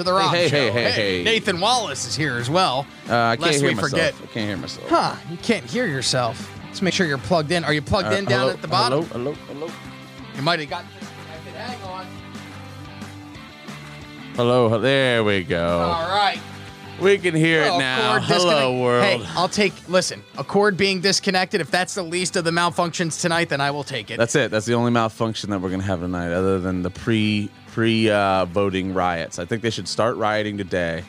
to the Rob hey, Show. hey, hey, hey. Nathan Wallace is here as well. Uh, I can't hear we myself. forget. I can't hear myself. Huh, you can't hear yourself. Let's make sure you're plugged in. Are you plugged Uh, in down hello, at the bottom? Hello, hello, hello. You might have gotten disconnected. Hang on. Hello, there we go. All right. We can hear it now. Hello, world. Hey, I'll take, listen, a cord being disconnected, if that's the least of the malfunctions tonight, then I will take it. That's it. That's the only malfunction that we're gonna have tonight, other than the pre pre uh, voting riots. I think they should start rioting today,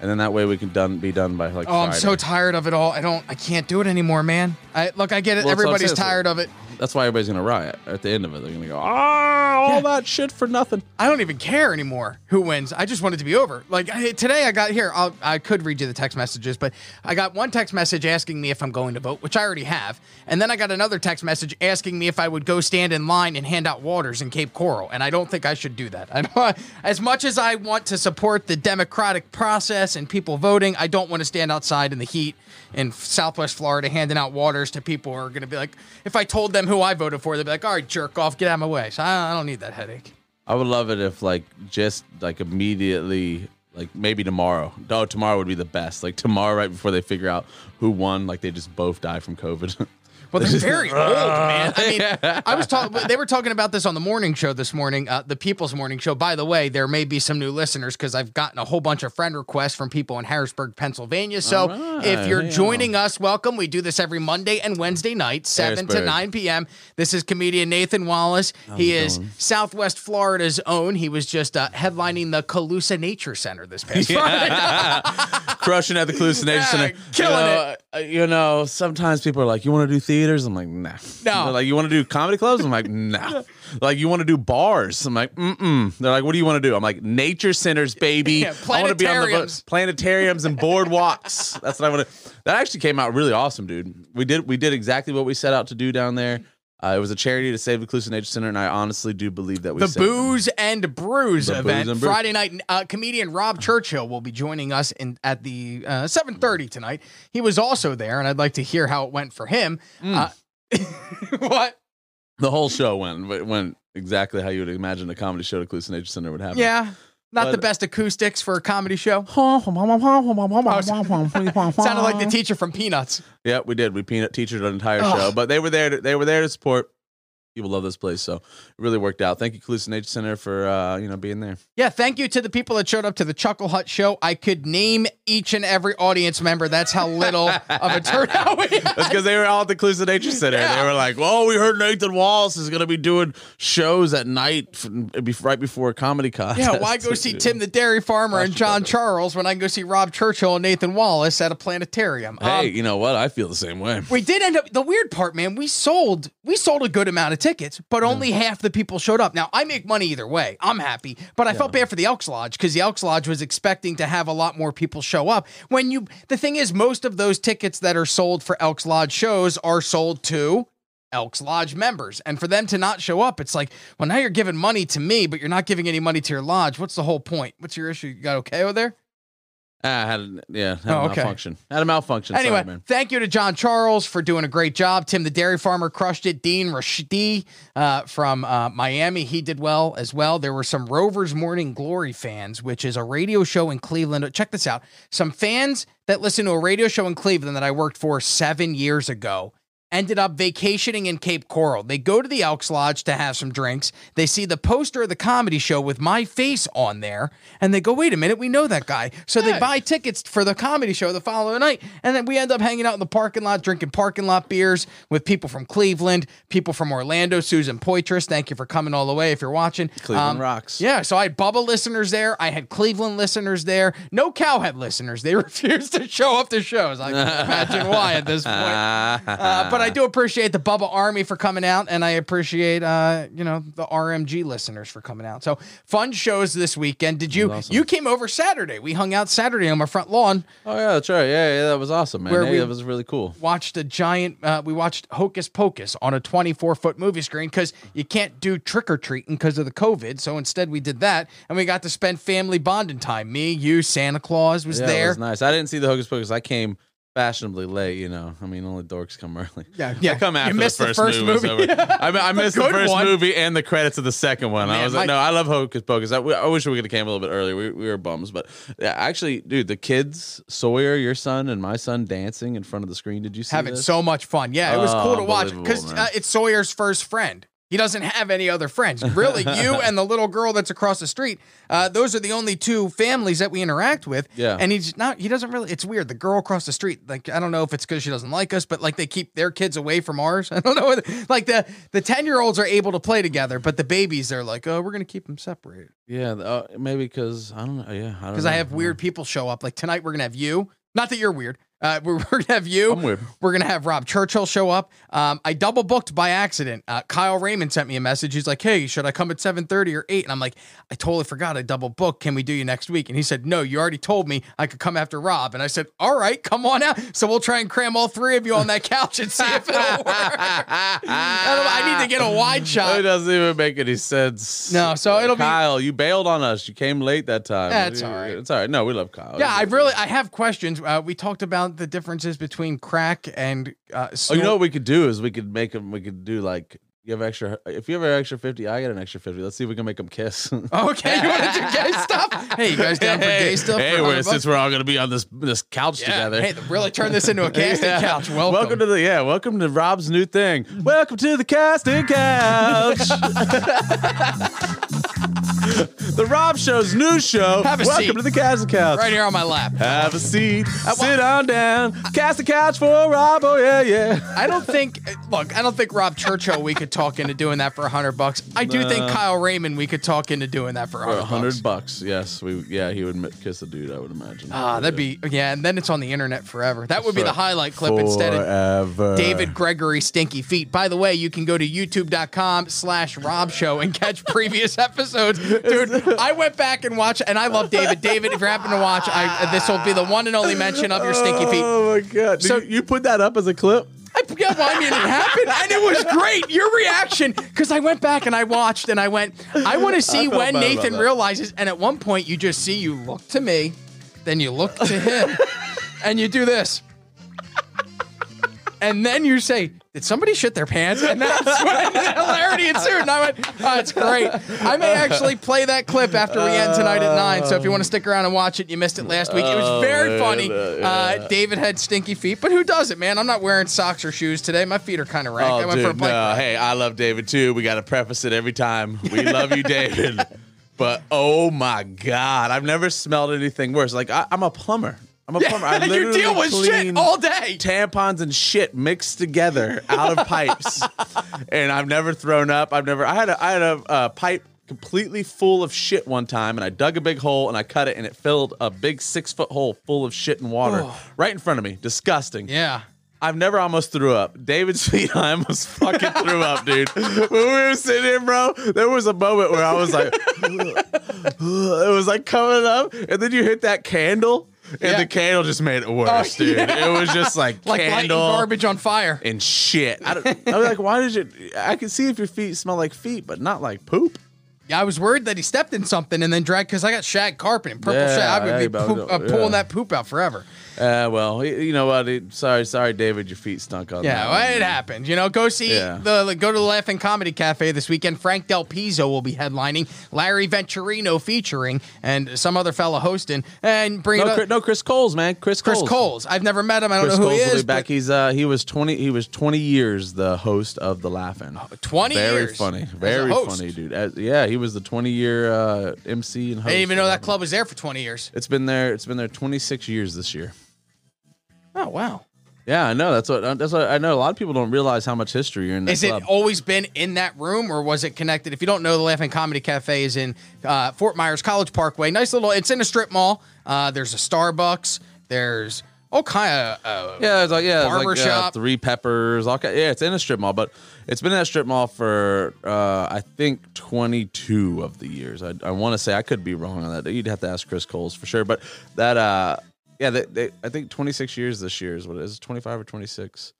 and then that way we can done be done by like. oh, I'm so tired of it all. I don't, I can't do it anymore, man. I Look, I get it. Well, that's what I'm Everybody's tired of it. That's why everybody's gonna riot at the end of it. They're gonna go, ah, all Yeah. that shit for nothing. I don't even care anymore who wins. I just want it to be over. Like I, today, I got here. I'll, I could read you the text messages, but I got one text message asking me if I'm going to vote, which I already have, and then I got another text message asking me if I would go stand in line and hand out waters in Cape Coral, and I don't think I should do that. As much as I want to support the democratic process and people voting, I don't want to stand outside in the heat in Southwest Florida handing out waters to people who are going to be like, if I told them who I voted for, they'd be like, all right, jerk off, get out of my way. So I, I don't need that headache. I would love it if like just like immediately like maybe tomorrow. Oh, tomorrow would be the best. Like tomorrow right before they figure out who won, like they just both die from COVID. Well, they're very old, man. I mean, I was talking. They were talking about this on the morning show this morning, uh, the People's Morning Show. By the way, there may be some new listeners because I've gotten a whole bunch of friend requests from people in Harrisburg, Pennsylvania. So, All if you're yeah. joining us, welcome. We do this every Monday and Wednesday night, seven to nine p.m. This is comedian Nathan Wallace. he is going? Southwest Florida's own. He was just uh, headlining the Calusa Nature Center this past Friday. Crushing at the hallucination Yeah, center. killing you know, uh, Uh, you know, sometimes people are like, "You want to do theaters?" I'm like, "Nah." No. They're like, "You want to do comedy clubs?" I'm like, "Nah." like, "You want to do bars?" I'm like, "Mm-mm." They're like, "What do you want to do?" I'm like, "Nature centers, baby. Yeah, I want to be on the bo- planetariums and boardwalks." That's what I want to. That actually came out really awesome, dude. We did we did exactly what we set out to do down there. Uh, it was a charity to save the Calusa Nature Center, and I honestly do believe that we the saved them. Booze and Brews The Booze event and Brews. Friday night. Uh, comedian Rob Churchill will be joining us in at the uh, seven thirty tonight. He was also there, and I'd like to hear how it went for him. Uh, what? The whole show went went- went exactly how you would imagine a comedy show at Calusa Nature Center would happen. Yeah, not the best acoustics for a comedy show. Sounded Sounded like the teacher from Peanuts. Yeah, we did. We peanut teachered an entire Ugh. show, but they were there. To, they were there to support. People love this place, so it really worked out. Thank you, Calusa Nature Center, for uh, you know being there. Yeah, thank you to the people that showed up to the Chuckle Hut show. I could name each and every audience member. That's how little of a turnout we had. That's because they were all at the Calusa Nature Center. Yeah. They were like, "Well, we heard Nathan Wallace is going to be doing shows at night, f- it'd be right before a comedy contest." Yeah, why go see Tim the Dairy Farmer and John. Charles when I can go see Rob Churchill and Nathan Wallace at a planetarium? Hey, Um, you know what? I feel the same way. we did end up the weird part, man. We sold we sold a good amount of tickets, but only half the people showed up. Now I make money either way. I'm happy, but I felt bad for the Elks Lodge because the Elks Lodge was expecting to have a lot more people show up. When you the thing is, most of those tickets that are sold for Elks Lodge shows are sold to Elks Lodge members. And for them to not show up, it's like, well, now you're giving money to me, but you're not giving any money to your lodge. What's the whole point? What's your issue? You got okay over there? Ah, I had a- yeah, had Oh, a okay. malfunction. Had a malfunction. Anyway, Sorry, man. thank you to John Charles for doing a great job. Tim the Dairy Farmer crushed it. Dean Rashidi uh, from uh, Miami, he did well as well. There were some Rovers Morning Glory fans, which is a radio show in Cleveland. Check this out. Some fans that listen to a radio show in Cleveland that I worked for seven years ago ended up vacationing in Cape Coral. They go to the Elks Lodge to have some drinks. They see the poster of the comedy show with my face on there, and they go, wait a minute, we know that guy. So they buy tickets for the comedy show the following night. And then we end up hanging out in the parking lot, drinking parking lot beers with people from Cleveland, people from Orlando, Susan Poitras. Thank you for coming all the way if you're watching. Um, Cleveland rocks. Yeah, so I had Bubba listeners there. I had Cleveland listeners there. No Cowhead listeners. They refused to show up to shows. I can imagine why at this point. Uh, but I do appreciate the Bubba Army for coming out, and I appreciate uh, you know the RMG listeners for coming out. So fun shows this weekend. Did you Awesome. you came over Saturday? We hung out Saturday on my front lawn. Oh yeah, that's right. Yeah, yeah, that was awesome, man. Where we- that was really cool. Watched a giant. Uh, we watched Hocus Pocus on a 24 foot movie screen because you can't do trick or treating because of the COVID. So instead, we did that, and we got to spend family bonding time. Me, you, Santa Claus was Yeah, there. was nice. I didn't see the Hocus Pocus. I came fashionably late. You know, I mean, only dorks come early. Yeah, yeah. I come after the missed the first, first movie. movie. I, mean, I missed the first one. movie and the credits of the second one. I Man, was my- like, no, I love Hocus Pocus. I, I wish we could have came a little bit earlier. We, we were bums, but yeah, actually, dude, the kids, Sawyer, your son, and my son dancing in front of the screen. Did you see having this? so much fun. Yeah, it was Oh, cool to watch because uh, it's Sawyer's first friend. He doesn't have any other friends. Really, you and the little girl that's across the street. Uh, those are the only two families that we interact with. Yeah. and he's not. He doesn't really. It's weird. The girl across the street. Like I don't know if it's because she doesn't like us, but like they keep their kids away from ours. I don't know. Like the the ten year olds are able to play together, but the babies they're like, oh, we're gonna keep them separated Yeah, uh, maybe because I don't know. Yeah, because know. I have weird people show up. Like tonight, we're gonna have you. Not that you're weird. Uh, we're, we're gonna have you. We're gonna have Rob Churchill show up. Um, I double booked by accident. Uh, Kyle Raymond sent me a message. He's like, "Hey, should I come at seven thirty or 8? And I'm like, "I totally forgot. I double booked. Can we do you next week?" And he said, "No, you already told me I could come after Rob." And I said, "All right, come on out." So we'll try and cram all three of you on that couch and see if it'll work. I, I need to get a wide shot. It doesn't even make any sense. No, so it'll be- Kyle. You bailed on us. You came late that time. That's all right. It's all right. No, we love Kyle. Yeah, I really I have questions. Uh, we talked about the differences between crack and uh, Oh, you know what we could do is we could make them. We could do like you have extra. If you have an extra fifty, I get an extra fifty. Let's see if we can make them kiss. Okay, you want to do gay stuff? Hey, you guys down for gay stuff? Hey, for we're, since we're all gonna be on this this couch Yeah. together. Hey, really turn this into a casting Yeah. couch. Welcome. to the yeah. Welcome to Rob's new thing. Welcome to the casting couch. the Rob Show's new show. Have a Welcome seat. to the casting couch. right here on my lap. Have a seat. Sit on down. Cast a couch for Rob. Oh yeah, yeah. I don't think. Look, I don't think Rob Churchill we could talk into doing that for a hundred bucks. I do think Kyle Raymond we could talk into doing that for a hundred bucks. Yes, we. Yeah, he would m- kiss a dude. I would imagine. Ah, that'd be yeah, and then it's on the internet forever. That would be the highlight clip instead of David Gregory Stinky Feet. By the way, you can go to youtube.com slash Rob Show and catch previous episodes. Dude, I went back and watched, and I love David. David, if you're happen to watch, I, uh, this will be the one and only mention of your Stinky Feet. Oh my god! So- So you put that up as a clip? I, yeah, well, I mean, it happened, and it was great. Your reaction, because I went back and I watched, and I went, I want to see when Nathan realizes. And at one point, you just see you look to me, then you look to him, and you do this, and then you say, "Did somebody shit their pants?" And that's when hilarity ensued. And I went, "Oh, it's great." I may actually play that clip after we end tonight at nine. So if you want to stick around and watch it, you missed it last week. It was Oh, very funny. uh, Uh, David had stinky feet, but who does it, man? I'm not wearing socks or shoes today. My feet are kind of rank. I Oh, went for a dude, bike no. Hey, I love David too. We got to preface it every time. We love you, David. But oh my god, I've never smelled anything worse. Like I, I'm a plumber. I'm a plumber. I you deal with shit all day. tampons and shit mixed together out of pipes, and I've never thrown up. I've never. I had a I had a uh, pipe completely full of shit one time, and I dug a big hole and I cut it, and it filled a big six foot hole full of shit and water right in front of me. Disgusting. Yeah. I've never almost threw up. David's feet, I almost fucking threw up, dude. When we were sitting here, bro, there was a moment where I was like, it was like coming up, and then you hit that candle, and Yeah. the candle just made it worse, Oh, dude. yeah. It was just like, Like lighting candle garbage on fire. and shit. I, don't, I was like, why did you? I could see if your feet smell like feet, but not like poop. Yeah, I was worried that he stepped in something and then dragged because I got shag carpet and purple Yeah, shag. I would hey, be poop, uh, yeah. pulling that poop out forever. Uh, well, you know what? It- sorry, sorry, David, your feet stunk on Yeah, that well, it happened. You know, go see Yeah. the go to the Laugh In Comedy Cafe this weekend. Frank Del Pizzo will be headlining, Larry Venturino featuring, and some other fella hosting. And bring No, it up. Chris, no, Chris Coles, man. Chris Chris Coles. Coles. I've never met him. I don't Chris know who Coles he will be is. back. He's uh he was twenty he was twenty years the host of the Laughing. 20 Very years funny, very funny, dude. As- yeah, he was the twenty year uh, MC and host. I didn't even know that club was there for 20 years. It's been there. It's been there twenty six years this year. Wow. Yeah, I know. That's what. That's what I know. A lot of people don't realize how much history you're in that Is club. Is it always been in that room, or was it connected? If you don't know, the Laugh In Comedy Cafe is in uh, Fort Myers College Parkway. Nice little. It's in a strip mall. Uh, there's a Starbucks. There's all kind of. Uh, Yeah, it's like yeah, it's Barber like uh, shop. three peppers. All kind, yeah, it's in a strip mall, but it's been in that strip mall for uh, I think 22 of the years. I, I want to say I could be wrong on that. You'd have to ask Chris Coles for sure, but that uh, yeah, they, they, I think 26 years this year is what it is. 25 or 26.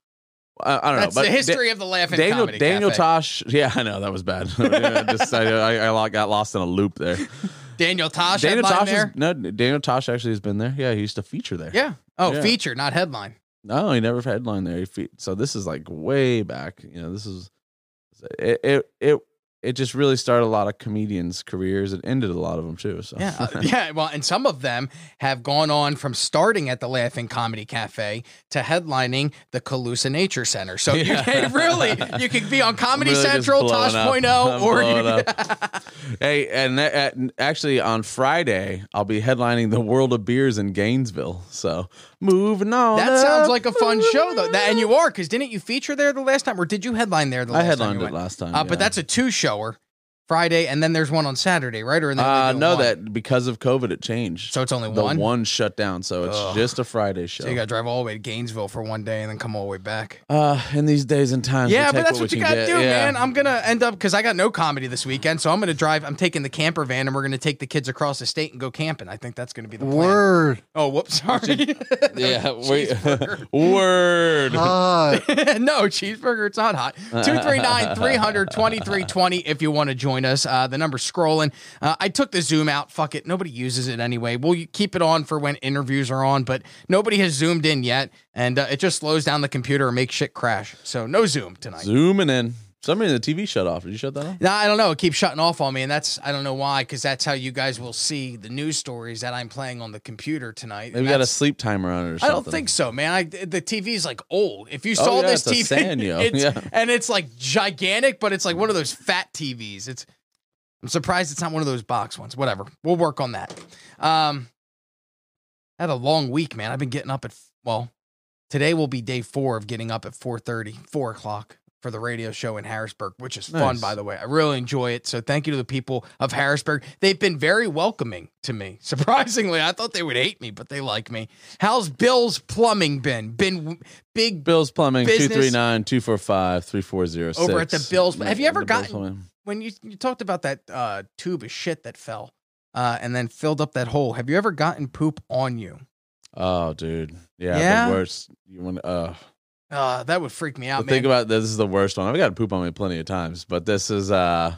I, I don't That's know. But the history Da- of the Laughing Daniel Comedy Daniel Cafe. Tosh. Yeah, I know that was bad. Yeah, just, I, I, I got lost in a loop there. Daniel Tosh Daniel Tosh is, no Daniel Tosh actually has been there. Yeah, he used to feature there. yeah. Oh, Yeah. feature, not headline. No, he never headlined there. He fe- So this is like way back. You know, this is it. It it, it just really started a lot of comedians' careers. It ended a lot of them too. So Yeah, uh, yeah. Well, and some of them have gone on from starting at the Laugh In Comedy Cafe to headlining the Calusa Nature Center. So you Yeah. can really, you could be on Comedy Really Central, blowing Tosh up. Point oh, or you, hey, and that, actually on Friday I'll be headlining the World of Beers in Gainesville. So moving on. that sounds like a fun moving show though. That, and you are because didn't you feature there the last time, or did you headline there the I last time? headlined you it went? last time. Uh, yeah. But that's a two shower, Friday, and then there's one on Saturday, right? Or are they only uh, no, one? that because of COVID it changed. So it's only the one? one shut down, so it's Ugh. just a Friday show. So you got to drive all the way to Gainesville for one day and then come all the way back. Uh, in these days and times, Yeah, but that's we what you gotta do, Yeah. man. I'm gonna end up because I got no comedy this weekend, so I'm gonna drive. I'm taking the camper van and we're gonna take the kids across the state and go camping. I think that's gonna be the plan. Word. Oh, whoops, sorry. yeah, wait. Word. No, cheeseburger, it's not hot. 239 300 2320 if you want to join us. Uh, the number's scrolling. Uh, I took the Zoom out. Fuck it. Nobody uses it anyway. We'll keep it on for when interviews are on, but nobody has zoomed in yet. And uh, it just slows down the computer and makes shit crash. So no Zoom tonight. Zooming in. Somebody in the TV shut off. Did you shut that off? No, I don't know. It keeps shutting off on me, and that's I don't know why, because that's how you guys will see the news stories that I'm playing on the computer tonight. Maybe got a sleep timer on it or something. I don't think so, man. I, the TV's like old. If you Oh, saw yeah, this TV, Sanyo. it's, Yeah. and it's like gigantic, but it's like one of those fat TVs. It's I'm surprised it's not one of those box ones. Whatever, we'll work on that. Um, I had a long week, man. I've been getting up at well, today will be day four of getting up at 4:30, 4 o'clock for the radio show in Harrisburg, which is fun, by the way. I really enjoy it. So thank you to the people of Harrisburg. They've been very welcoming to me. Surprisingly, I thought they would hate me, but they like me. How's Bill's plumbing been? Been big Bill's Plumbing, Business. 239 245 3406. Over at the Bill's- have you ever gotten- when you you talked about that uh, tube of shit that fell uh, and then filled up that hole. Have you ever gotten poop on you? Oh, dude. Yeah, Yeah? the worst. You want uh Uh, that would freak me out, think about this. Is the worst one. I've got to poop on me plenty of times, but this is uh.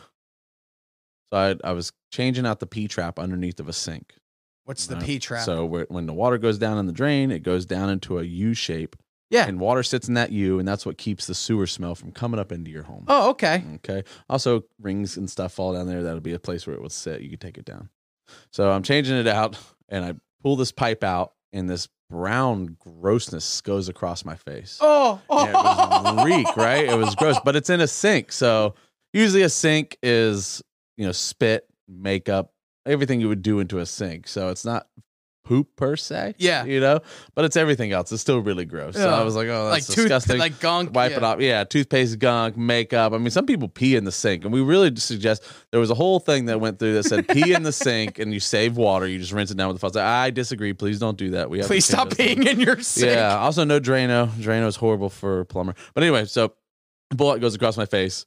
So I I was changing out the P trap underneath of a sink. What's the right? P trap? So where, when the water goes down in the drain, it goes down into a U shape, yeah. and water sits in that U, and that's what keeps the sewer smell from coming up into your home. oh, okay. Okay. Also, rings and stuff fall down there. That'll be a place where it would sit. You could take it down. So I'm changing it out, and I pull this pipe out, and this brown grossness goes across my face. Oh, And it was reek, right? It was gross, but it's in a sink. So usually a sink is, you know, spit, makeup, everything you would do into a sink. So it's not poop per se. Yeah. You know, but it's everything else. It's still really gross. So I was like, oh, like that's tooth, disgusting. like gunk. Wipe yeah. it off. Yeah, toothpaste, gunk, makeup. I mean, some people pee in the sink, and we really suggest there was a whole thing that went through that said pee in the sink and you save water. You just rinse it down with the faucet. I disagree. Please don't do that. We have Please stop things. peeing in your sink. Yeah. Also, no Drano. Drano is horrible for a plumber. But anyway, so bullet goes across my face.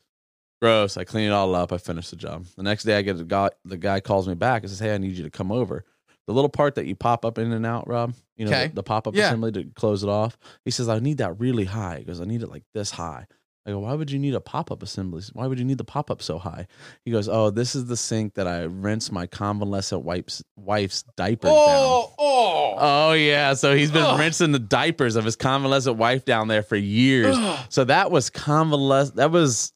Gross. I clean it all up. I finish the job. The next day, I get a guy. The guy calls me back and says, "Hey, I need you to come over." The little part that you pop up in and out, Rob. You know, Okay. the, the pop up Yeah. assembly to close it off. He says, "I need that really high." He goes, "I need it like this high." I go, "Why would you need a pop up assembly? Why would you need the pop up so high?" He goes, "Oh, this is the sink that I rinse my convalescent wife's wife's diapers down." Oh, oh. Oh yeah, so he's been Ugh. rinsing the diapers of his convalescent wife down there for years. Ugh. So that was convalescent. That was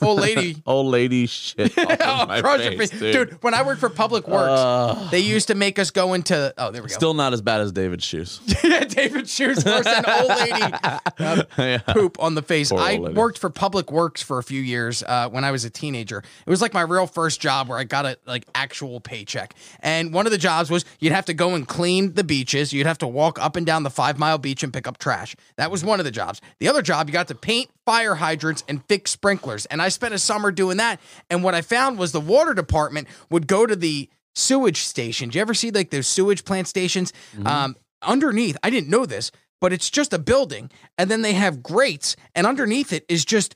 Old lady. old lady shit. oh, my crush your face, dude. dude. When I worked for Public Works, Ugh. they used to make us go into. Oh, there we go. still not as bad as David's shoes. David Shoes worse than old lady uh, yeah. poop on the face. Poor I worked for Public Works for a few years uh, when I was a teenager. It was like my real first job where I got a like actual paycheck. And one of the jobs was you'd have to go and clean the beaches. You'd have to walk up and down the five mile beach and pick up trash. That was one of the jobs. The other job you got to paint fire hydrants and fix sprinklers. And I spent a summer doing that. And what I found was the water department would go to the sewage station. Do You ever see like those sewage plant stations? Um, underneath, I didn't know this, but it's just a building. And then they have grates, and underneath it is just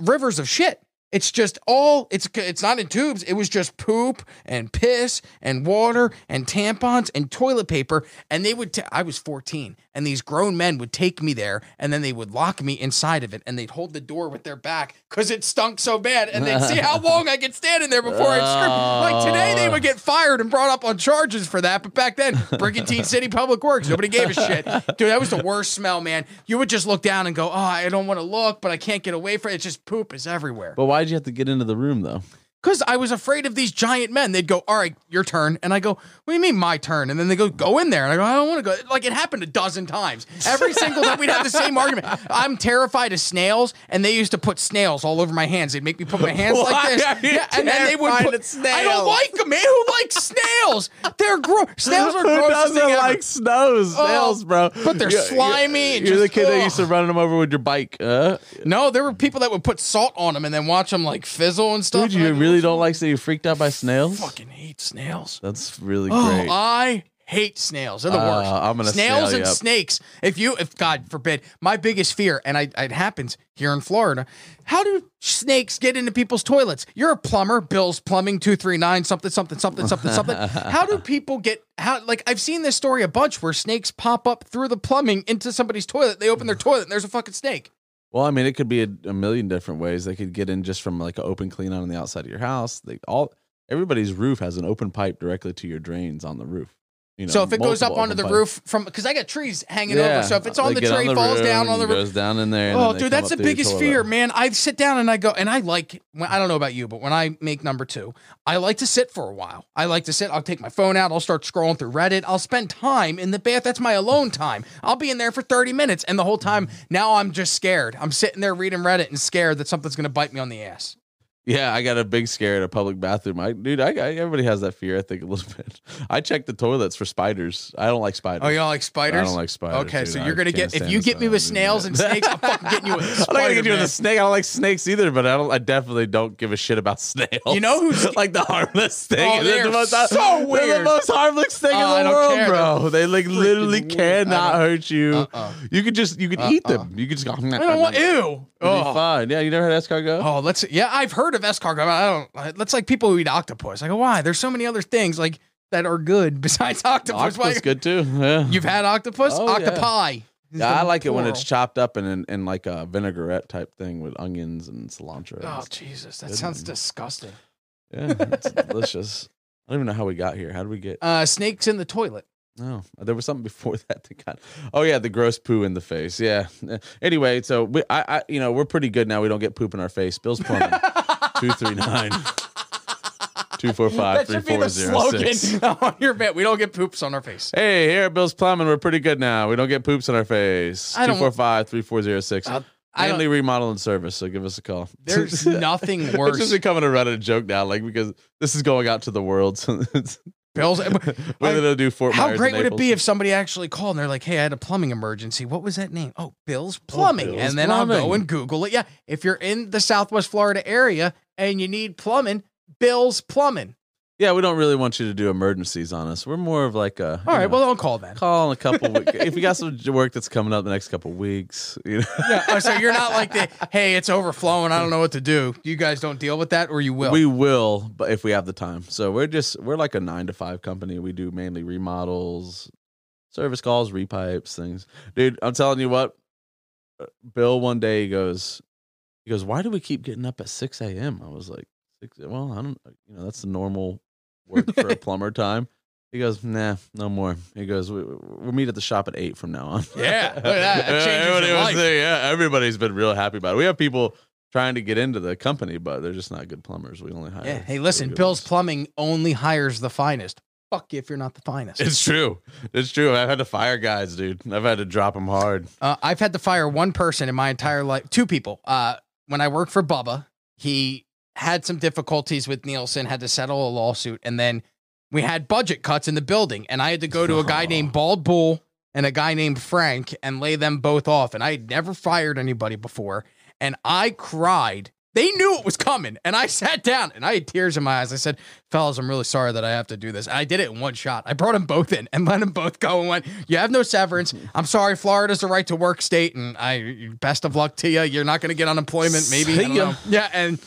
rivers of shit. It's just all it's it's not in tubes. It was just poop and piss and water and tampons and toilet paper. And they would. T- I was 14, and these grown men would take me there, and then they would lock me inside of it, and they'd hold the door with their back because it stunk so bad, and they'd see how long I could stand in there before I'd. Like today, they would oh. get fired and brought up on charges for that, but back then, Brigantine City Public Works, nobody gave a shit. Dude, that was the worst smell, man. You would just look down and go, "Oh, I don't want to look, but I can't get away from it. It's just poop is everywhere." But why did you have to get into the room though? Because I was afraid of these giant men. They'd go, All right, your turn. And I go, What do you mean my turn? And then they go, Go in there. And I go, I don't want to go. Like it happened a dozen times. Every single time we'd have the same argument. I'm terrified of snails, and they used to put snails all over my hands. They'd make me put my hands like this. you and then they would put. I don't like them, man. Who likes snails? They're gross. Snails are gross. Who doesn't like snows, Oh, snails, bro? but they're You're- slimy and You're, the just- kid that used to run them over with your bike. Uh, No, there were people that would put salt on them and then watch them like fizzle and stuff. dude, you go, really don't like so you freaked out by snails? fucking hate snails. That's really Oh, great. I hate snails. They're the Uh, worst. I'm gonna snails snail and up. snakes. If you, if God forbid, my biggest fear, and I, it happens here in Florida. How do snakes get into people's toilets? You're a plumber, Bill's Plumbing two three nine something something something something something. How do people get? How like I've seen this story a bunch where snakes pop up through the plumbing into somebody's toilet. They open their toilet and there's a fucking snake. Well, I mean, it could be a, a million different ways. They could get in just from like an open clean out on the outside of your house. They all everybody's roof has an open pipe directly to your drains on the roof. You know, so if it goes up onto the pipes. roof from because I got trees hanging Yeah, over. So if it's on the tree, falls down on the roof. goes down in there. Oh, dude, that's the biggest fear, man. I sit down and I go, and I like, I don't know about you, but when I make number two, I like to sit for a while. I like to sit. I'll take my phone out. I'll start scrolling through Reddit. I'll spend time in the bath. That's my alone time. I'll be in there for 30 minutes. And the whole time, now I'm just scared. I'm sitting there reading Reddit and scared that something's going to bite me on the ass. Yeah, I got a big scare at a public bathroom. I, dude, I, I everybody has that fear. I think a little bit. I check the toilets for spiders. I don't like spiders. Oh, you don't like spiders? I don't like spiders. Okay, dude. so you're going to get, if you get me with snails and snakes, I'm fucking getting you with a I'm not gonna get you with a snake. I don't like snakes either, but I don't. I definitely don't give a shit about snails. You know who's- like the harmless thing? Oh, they're the most, so They're the most harmless thing Oh, in the world, care. bro. They like literally cannot hurt you. Uh-uh. You could just you could eat uh-uh. them. You could just go. Mm, I don't mm, want, mm. ew. Oh. fine. Yeah, you never had escargot. Oh, let's yeah, I've heard of escargot. but I don't. That's like people who eat octopus. I go, why? There's so many other things like that are good besides octopus. Why- Octopus good too. Yeah. You've had octopus, Oh, octopi. is yeah, I like it when it's chopped up in, in in like a vinaigrette type thing with onions and cilantro. Oh Jesus, that sounds man. disgusting. Yeah, it's delicious. I don't even know how we got here. How did we get? Uh, snakes in the toilet. No, there was something before that that got. Oh yeah, the gross poo in the face. Yeah. Anyway, so we, I, I, you know, we're pretty good now. We don't get poop in our face. Bill's plumbing. Two three nine. Two four five That three should be the zero six. slogan on your bet. We don't get poops on our face. Hey, here at Bill's Plumbing, we're pretty good now. We don't get poops in our face. I don't- 245 3406. Uh, I Mainly don't, remodel and service, so give us a call. there's nothing worse. It's worse. just becoming a Reddit joke now, like because this is going out to the world. So it's, Bills. whether they'll do Fort How great would it be if somebody actually called and they're like, "Hey, I had a plumbing emergency. What was that name? Oh, Bill's oh, Plumbing." Bill's and then I'll go Plumbing. and Google it. Yeah, if you're in the Southwest Florida area and you need plumbing, Bill's Plumbing. Yeah, we don't really want you to do emergencies on us. We're more of like a All right, know, well, don't call then. call in a couple. weeks. if you got some work that's coming up the next couple weeks, you know. Yeah, oh, so you're not like the, "Hey, it's overflowing. I don't know what to do." You guys don't deal with that, or you will. We will, but if we have the time. So we're just we're like a nine to five company. We do mainly remodels, service calls, repipes, things. Dude, I'm telling you what. uh, Bill one day he goes, he goes, why do we keep getting up at six a.m.? I was like. Well, I don't. You know, that's the normal work for a plumber time. He goes, nah, no more. He goes, we, we'll meet at the shop at eight from now on. Yeah, look at that. That changes everybody was saying, yeah, everybody's been real happy about it. We have people trying to get into the company, but they're just not good plumbers. We only hire. yeah. Hey, listen, good Bill's ones. Plumbing only hires the finest. Fuck you if you're not the finest. It's true. It's true. I've had to fire guys, dude. I've had to drop them hard. Uh, I've had to fire one person in my entire life, two people. Uh, when I worked for Bubba, he had some difficulties with Nielsen, had to settle a lawsuit, and then we had budget cuts in the building, and I had to go to a guy named Bald Bull and a guy named Frank and lay them both off. And I had never fired anybody before, and I cried. They knew it was coming. And I sat down and I had tears in my eyes. I said, fellas, I'm really sorry that I have to do this. And I did it in one shot. I brought them both in and let them both go and went, you have no severance. I'm sorry. Florida's a right to work state. And I, best of luck to you. You're not going to get unemployment, maybe. I don't know. Yeah. And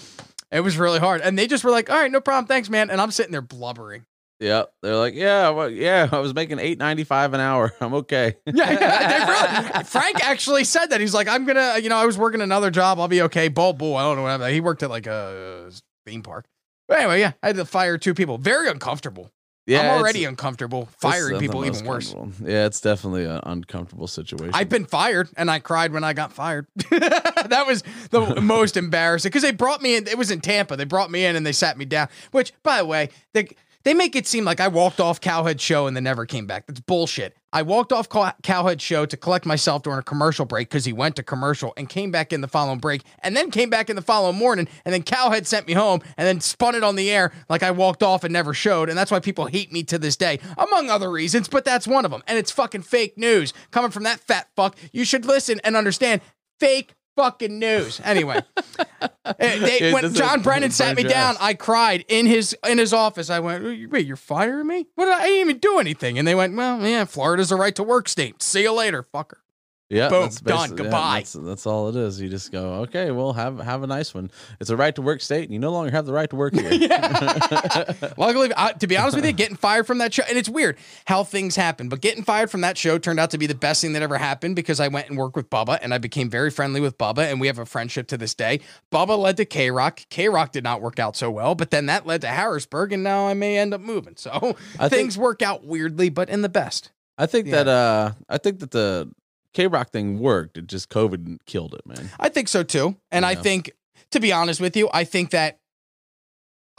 it was really hard. And they just were like, all right, no problem. Thanks, man. And I'm sitting there blubbering. Yeah, They're like, yeah, well, yeah. I was making eight ninety five an hour. I'm okay. Yeah, yeah, really, Frank actually said that. He's like, I'm gonna, you know, I was working another job. I'll be okay. Bull, bull. I don't know what happened. He worked at like a uh, theme park. But anyway, yeah, I had to fire two people. Very uncomfortable. Yeah, I'm already uncomfortable. Firing people even worse. Yeah, it's definitely an uncomfortable situation. I've been fired and I cried when I got fired. that was the most embarrassing because they brought me in. It was in Tampa. They brought me in and they sat me down. Which, by the way, they they make it seem like I walked off Cowhead Show and then never came back. That's bullshit. I walked off Cow- Cowhead Show to collect myself during a commercial break because he went to commercial and came back in the following break and then came back in the following morning and then Cowhead sent me home and then spun it on the air like I walked off and never showed and that's why people hate me to this day among other reasons but that's one of them and it's fucking fake news coming from that fat fuck you should listen and understand fake fucking news anyway Eh, they- Yeah, when John Brennan sat me Brennan down I cried in his in his office. I went, "Wait, you're firing me? What? Did I, I didn't even do anything." And they went, "Well, yeah, Florida's a right to work state. See you later, fucker." Yeah, boom, that's done, basically- yeah, goodbye. that's, that's all it is. You just go, okay, well, have have a nice one. It's a right to work state, and you no longer have the right to work here. Luckily, I, to be honest with you, getting fired from that show, and it's weird how things happen, but getting fired from that show turned out to be the best thing that ever happened because I went and worked with Bubba and I became very friendly with Bubba, and we have a friendship to this day. Bubba led to K Rock. K Rock did not work out so well, but then that led to Harrisburg, and now I may end up moving. So I think- things work out weirdly, but in the best. I think Yeah. that uh, I think that the K Rock thing worked. It just COVID killed it, man. I think so too. And I think, to be honest with you, I think that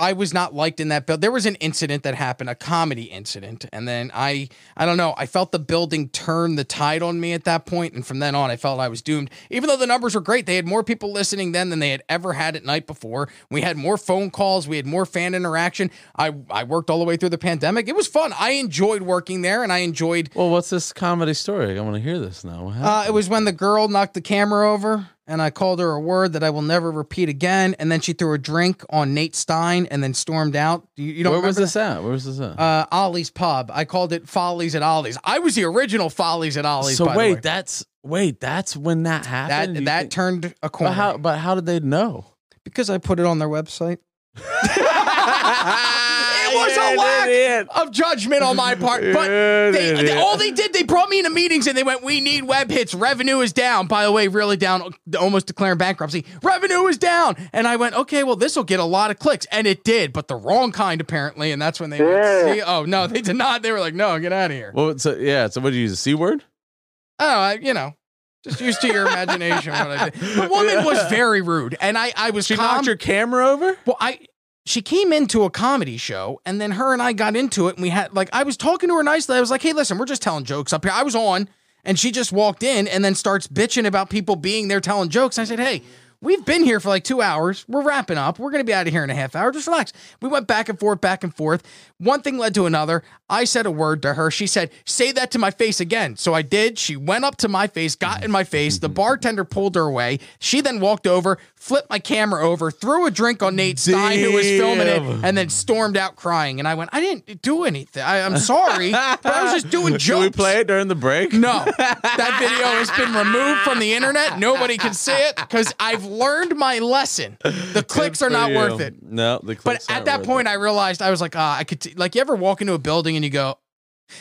I was not liked in that build. There was an incident that happened, a comedy incident, and then I, I don't know, I felt the building turn the tide on me at that point, and from then on, I felt I was doomed. Even though the numbers were great, they had more people listening then than they had ever had at night before. We had more phone calls, we had more fan interaction. I, I worked all the way through the pandemic. It was fun. I enjoyed working there, and I enjoyed. Well, what's this comedy story? I want to hear this now. Uh, it was when the girl knocked the camera over and I called her a word that I will never repeat again. And then she threw a drink on Nate Stein and then stormed out. You, you don't Where was this at? Where was this at? Uh, Ollie's Pub. I called it Follies at Ollie's. I was the original Follies at Ollie's. so by the wait, that's wait, that's when that that happened. You that think- turned a but corner how? But how did they know? because I put it on their website. was a lack of judgment on my part. But they, they- all they did, they brought me into meetings and they went, "We need web hits. Revenue is down. By the way, really down, almost declaring bankruptcy. Revenue is down." And I went, "Okay, well, this will get a lot of clicks," and it did, but the wrong kind apparently. And that's when they went, "See, oh no, they did not. They were like, "No, get out of here." Well, so yeah. So what did you use? A c word? Oh, I, you know. Just used to your imagination. What I did. The woman was very rude, and I, I was She calm. knocked your camera over. Well, I she came into a comedy show and then her and I got into it and we had like I was talking to her nicely. I was like, "Hey, listen, we're just telling jokes up here." I was on and she just walked in and then starts bitching about people being there telling jokes. I said, "Hey, We've been here for like two hours. We're wrapping up. We're going to be out of here in a half hour. Just relax. We went back and forth, back and forth. One thing led to another. I said a word to her. She said, Say that to my face again. So I did. She went up to my face, got in my face. The bartender pulled her away. She then walked over, flipped my camera over, threw a drink on Nate Stein, who was filming it, and then stormed out crying. And I went, I didn't do anything. I, I'm sorry, but I was just doing jokes. Should we play it during the break? No, that video has been removed from the internet. Nobody can see it because I've learned my lesson. The clicks are not for worth it. No, the But at that point. I realized I was like, ah, I could t- like you ever walk into a building and you go,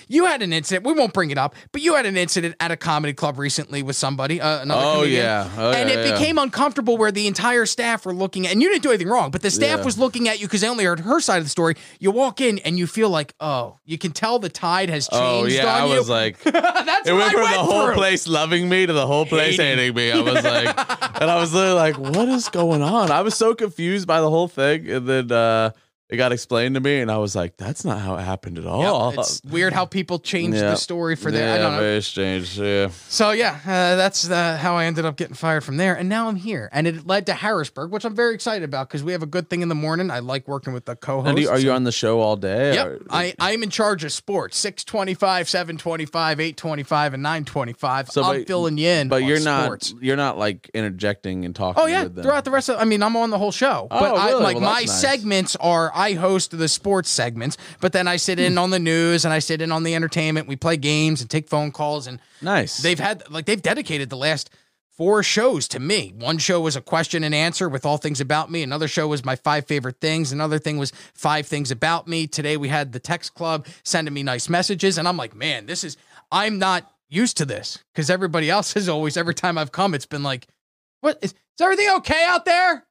you had an incident. We won't bring it up, but you had an incident at a comedy club recently with somebody, uh, another Oh, comedian. yeah. Oh, and yeah, it yeah. became uncomfortable where the entire staff were looking at, and you didn't do anything wrong, but the staff Yeah. was looking at you because they only heard her side of the story. You walk in and you feel like, oh, you can tell the tide has changed Oh yeah, on I you. was like, That's it went from went the whole through. place loving me to the whole place Hating. hating me. I was like, and I was literally like, what is going on? I was so confused by the whole thing, and then uh, it got explained to me, and I was like, "That's not how it happened at all." It's weird how people change Yeah. the story for their. yeah, I don't know. very strange. Yeah. So yeah, uh, that's uh, how I ended up getting fired from there, and now I'm here, and it led to Harrisburg, which I'm very excited about because we have a good thing in the morning. I like working with the co-hosts. And do you- are you on the show all day? Yep, or- I I'm in charge of sports. Six twenty five, seven twenty five, eight twenty five, and nine twenty five. So, I'm but- filling you in, but you're not. sports. You're not like interjecting and talking. Oh yeah, throughout the rest of I mean I'm on the whole show. but Oh, I really? like Well, my nice. segments are I host the sports segments, but then I sit in on the news and I sit in on the entertainment. We play games and take phone calls and nice. they've had like they've dedicated the last four shows to me. One show was a question and answer with all things about me. Another show was my five favorite things. Another thing was five things about me. Today we had the text club sending me nice messages, and I'm like, man, this is I'm not used to this because everybody else has always every time I've come, it's been like, what is, is everything okay out there?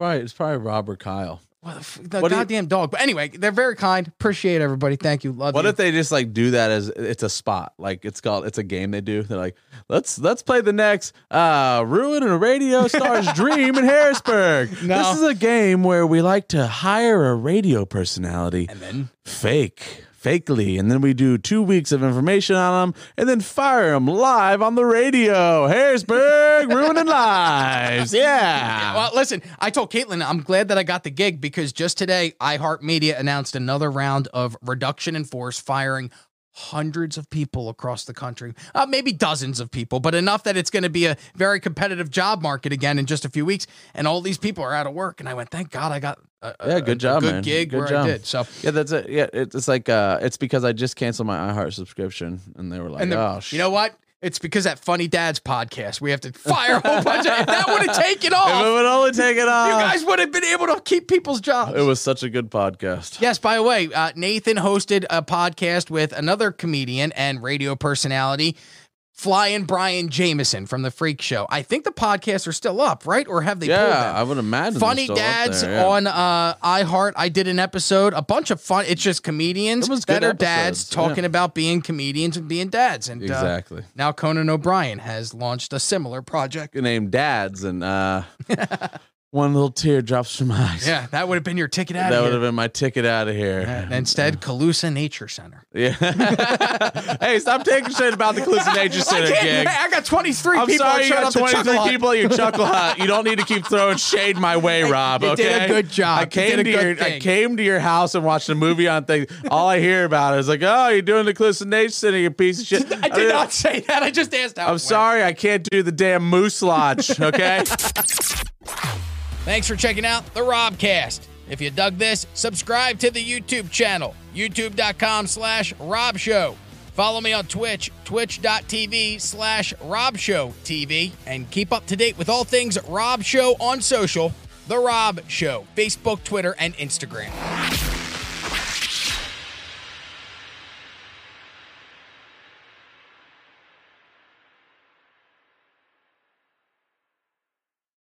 Right, it's probably Rob or Kyle. Well, the, f- the What do you- goddamn dog. But anyway, they're very kind. Appreciate everybody. Thank you. Love What you. if they just like do that as it's a spot? Like it's called it's a game they do. They're like, let's let's play the next uh Ruin a radio star's dream in Harrisburg. No. This is a game where we like to hire a radio personality and then fake. Fakely, and then we do two weeks of information on them, and then fire them live on the radio. Harrisburg, ruining lives. Yeah. Yeah, well, listen, I told Caitlin I'm glad that I got the gig because just today, iHeartMedia announced another round of reduction in force, firing hundreds of people across the country, uh, maybe dozens of people, but enough that it's going to be a very competitive job market again in just a few weeks. And all these people are out of work. And I went, thank God I got a, a- Yeah, a- good job, a good man. gig Good where job. I did. So, Yeah, that's it. Yeah, it's like uh, it's because I just canceled my iHeart subscription, and they were like, "Oh, you know what? It's because that Funny Dad's podcast. We have to fire a whole bunch of. If that would have taken if off, it would only take it off." you guys would have been able to keep people's jobs. it was such a good podcast. Yes, by the way, uh, Nathan hosted a podcast with another comedian and radio personality, Flying Brian Jameson from The Freak Show. I think the podcasts are still up, right? Or have they pulled Yeah? I would imagine. Funny Dads there, yeah. on uh, iHeart. I did an episode, a bunch of fun. It's just comedians that are dads talking yeah. about being comedians and being dads. And uh, exactly. now Conan O'Brien has launched a similar project. named Dads, and uh, one little tear drops from my eyes. Yeah, that would have been your ticket out of here. that would have been my ticket out of here. Instead, Calusa Nature Center. Yeah. hey, stop taking shit about the Calusa Nature I, Center can't, gig. I got 23 I'm people sorry you got up to Chuckle 23 people at your Chuckle Hut. You don't need to keep throwing shade my way, Rob. you Okay, did a good job. I came to your I came to your house and watched a movie on things. All I hear about is like, oh, you're doing the Calusa Nature Center, you piece of shit. I did not say that. I just asked. I'm sorry, I can't do the damn Moose Lodge. Okay. Thanks for checking out the Robcast. If you dug this, subscribe to the YouTube channel, youtube.com slash Rob Show. Follow me on Twitch, twitch.tv slash Rob Show TV, and keep up to date with all things Rob Show on social, The Rob Show, Facebook, Twitter, and Instagram.